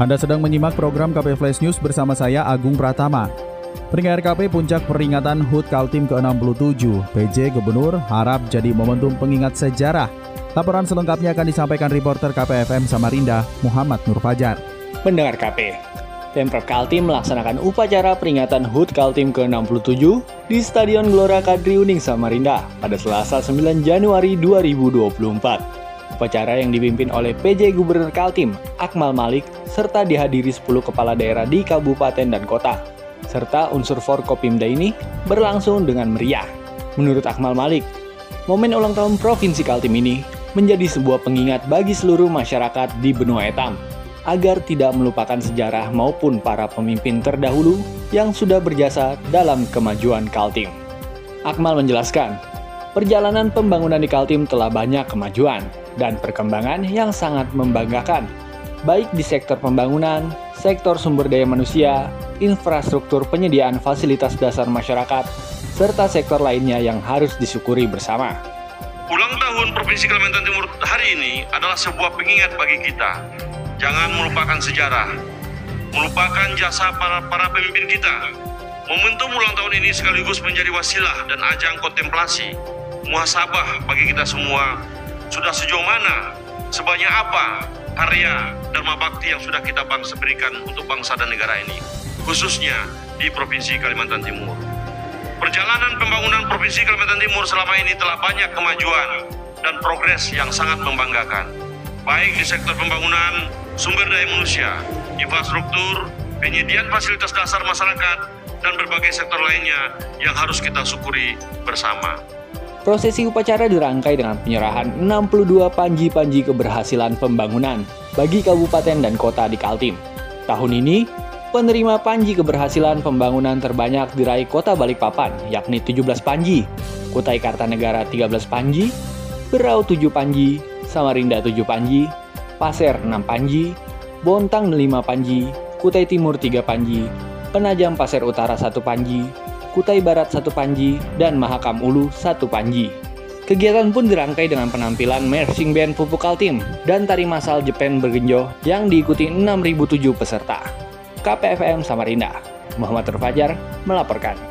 Anda sedang menyimak program KP Flash News bersama saya Agung Pratama. Peringkat RKP Puncak Peringatan HUT Kaltim ke-67, PJ Gubernur harap jadi momentum pengingat sejarah. Laporan selengkapnya akan disampaikan reporter KPFM Samarinda, Muhammad Nur Fajar. Pendengar KP, Pemprov Kaltim melaksanakan upacara peringatan HUT Kaltim ke-67 di Stadion Gelora Kadri Uning Samarinda pada Selasa 9 Januari 2024. Upacara yang dipimpin oleh PJ Gubernur Kaltim, Akmal Malik, serta dihadiri 10 kepala daerah di kabupaten dan kota. Serta unsur Forkopimda ini berlangsung dengan meriah. Menurut Akmal Malik, momen ulang tahun Provinsi Kaltim ini menjadi sebuah pengingat bagi seluruh masyarakat di benua etam agar tidak melupakan sejarah maupun para pemimpin terdahulu yang sudah berjasa dalam kemajuan Kaltim. Akmal menjelaskan, perjalanan pembangunan di Kaltim telah banyak kemajuan, dan perkembangan yang sangat membanggakan, baik di sektor pembangunan, sektor sumber daya manusia, infrastruktur penyediaan fasilitas dasar masyarakat, serta sektor lainnya yang harus disyukuri bersama. Ulang tahun Provinsi Kalimantan Timur hari ini adalah sebuah pengingat bagi kita. Jangan melupakan sejarah, melupakan jasa para, para pemimpin kita. Momentum ulang tahun ini sekaligus menjadi wasilah dan ajang kontemplasi, muhasabah bagi kita semua sudah sejauh mana, sebanyak apa karya Dharma Bakti yang sudah kita bangsa berikan untuk bangsa dan negara ini, khususnya di Provinsi Kalimantan Timur. Perjalanan pembangunan Provinsi Kalimantan Timur selama ini telah banyak kemajuan dan progres yang sangat membanggakan, baik di sektor pembangunan, sumber daya manusia, infrastruktur, penyediaan fasilitas dasar masyarakat, dan berbagai sektor lainnya yang harus kita syukuri bersama. Prosesi upacara dirangkai dengan penyerahan 62 panji-panji keberhasilan pembangunan bagi kabupaten dan kota di Kaltim. Tahun ini, penerima panji keberhasilan pembangunan terbanyak diraih kota Balikpapan, yakni 17 panji, Kutai Kartanegara 13 panji, Berau 7 panji, Samarinda 7 panji, Pasir 6 panji, Bontang 5 panji, Kutai Timur 3 panji, Penajam Pasir Utara 1 panji, Kutai Barat satu panji, dan Mahakam Ulu satu panji. Kegiatan pun dirangkai dengan penampilan marching band Pupuk Kaltim dan tari masal Jepang bergenjo yang diikuti 6.007 peserta. KPFM Samarinda, Muhammad Terfajar melaporkan.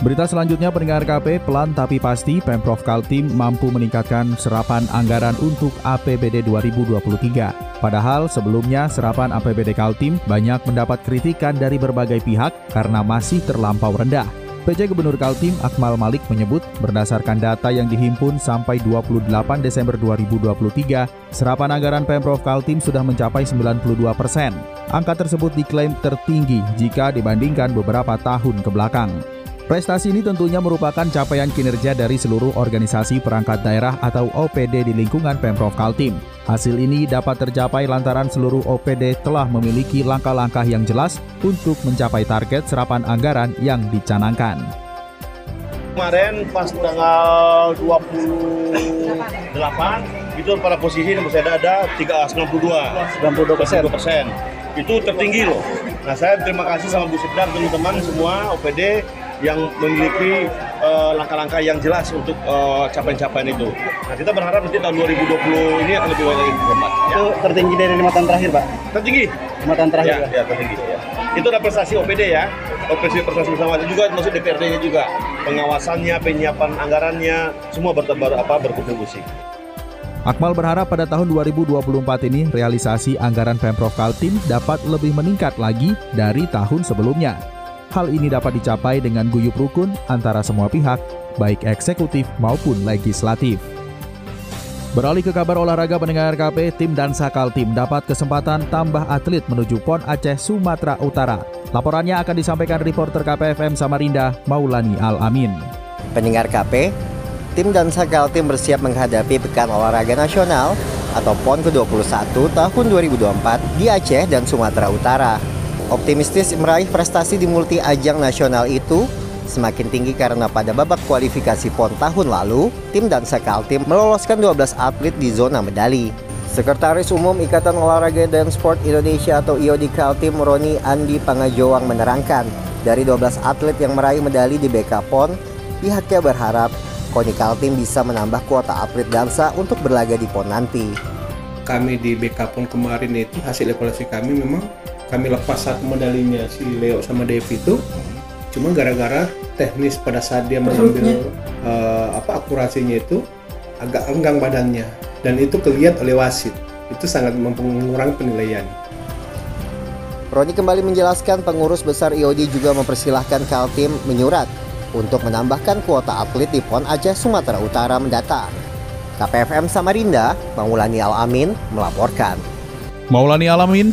Berita selanjutnya pendengar KP pelan tapi pasti Pemprov Kaltim mampu meningkatkan serapan anggaran untuk APBD 2023. Padahal sebelumnya serapan APBD Kaltim banyak mendapat kritikan dari berbagai pihak karena masih terlampau rendah. PJ Gubernur Kaltim Akmal Malik menyebut berdasarkan data yang dihimpun sampai 28 Desember 2023, serapan anggaran Pemprov Kaltim sudah mencapai 92 persen. Angka tersebut diklaim tertinggi jika dibandingkan beberapa tahun ke belakang. Prestasi ini tentunya merupakan capaian kinerja dari seluruh organisasi perangkat daerah atau OPD di lingkungan Pemprov Kaltim. Hasil ini dapat tercapai lantaran seluruh OPD telah memiliki langkah-langkah yang jelas untuk mencapai target serapan anggaran yang dicanangkan. Kemarin pas tanggal 28 itu pada posisi yang saya ada 392 92 persen itu tertinggi loh. Nah saya terima kasih sama Bu Sedar teman-teman semua OPD yang memiliki uh, langkah-langkah yang jelas untuk uh, capaian-capaian itu. Nah, kita berharap nanti tahun 2020 ini akan lebih baik lagi keempat. Ya. Itu tertinggi dari lima tahun terakhir, Pak? Tertinggi. Lima tahun terakhir, ya? Ya, ya tertinggi. Ya. Itu ada prestasi OPD ya. Prestasi prestasi bersama juga masuk DPRD-nya juga. Pengawasannya, penyiapan anggarannya, semua ber, ber, apa, berkontribusi. Akmal berharap pada tahun 2024 ini realisasi anggaran Pemprov Kaltim dapat lebih meningkat lagi dari tahun sebelumnya. Hal ini dapat dicapai dengan guyup rukun antara semua pihak, baik eksekutif maupun legislatif. Beralih ke kabar olahraga pendengar KP, tim Dansa Kaltim dapat kesempatan tambah atlet menuju PON Aceh Sumatera Utara. Laporannya akan disampaikan reporter KPFM Samarinda, Maulani Al-Amin. Pendengar KP, tim Dansa Kaltim bersiap menghadapi Pekan Olahraga Nasional atau PON ke-21 tahun 2024 di Aceh dan Sumatera Utara. Optimistis meraih prestasi di multi ajang nasional itu semakin tinggi karena pada babak kualifikasi PON tahun lalu, tim Dansa Kaltim meloloskan 12 atlet di zona medali. Sekretaris Umum Ikatan Olahraga dan Sport Indonesia atau IOD Kaltim Roni Andi Pangajowang menerangkan, dari 12 atlet yang meraih medali di BK PON, pihaknya berharap KONI Kaltim bisa menambah kuota atlet dansa untuk berlaga di PON nanti. Kami di BK PON kemarin itu hasil evaluasi kami memang kami lepas satu medalinya si Leo sama Devi itu cuma gara-gara teknis pada saat dia mengambil uh, apa akurasinya itu agak enggang badannya dan itu kelihatan oleh wasit itu sangat mengurangi penilaian. Roni kembali menjelaskan pengurus besar IOD juga mempersilahkan Kaltim menyurat untuk menambahkan kuota atlet di PON Aceh Sumatera Utara mendatang. KPFM Samarinda, Maulani Alamin melaporkan. Maulani Alamin,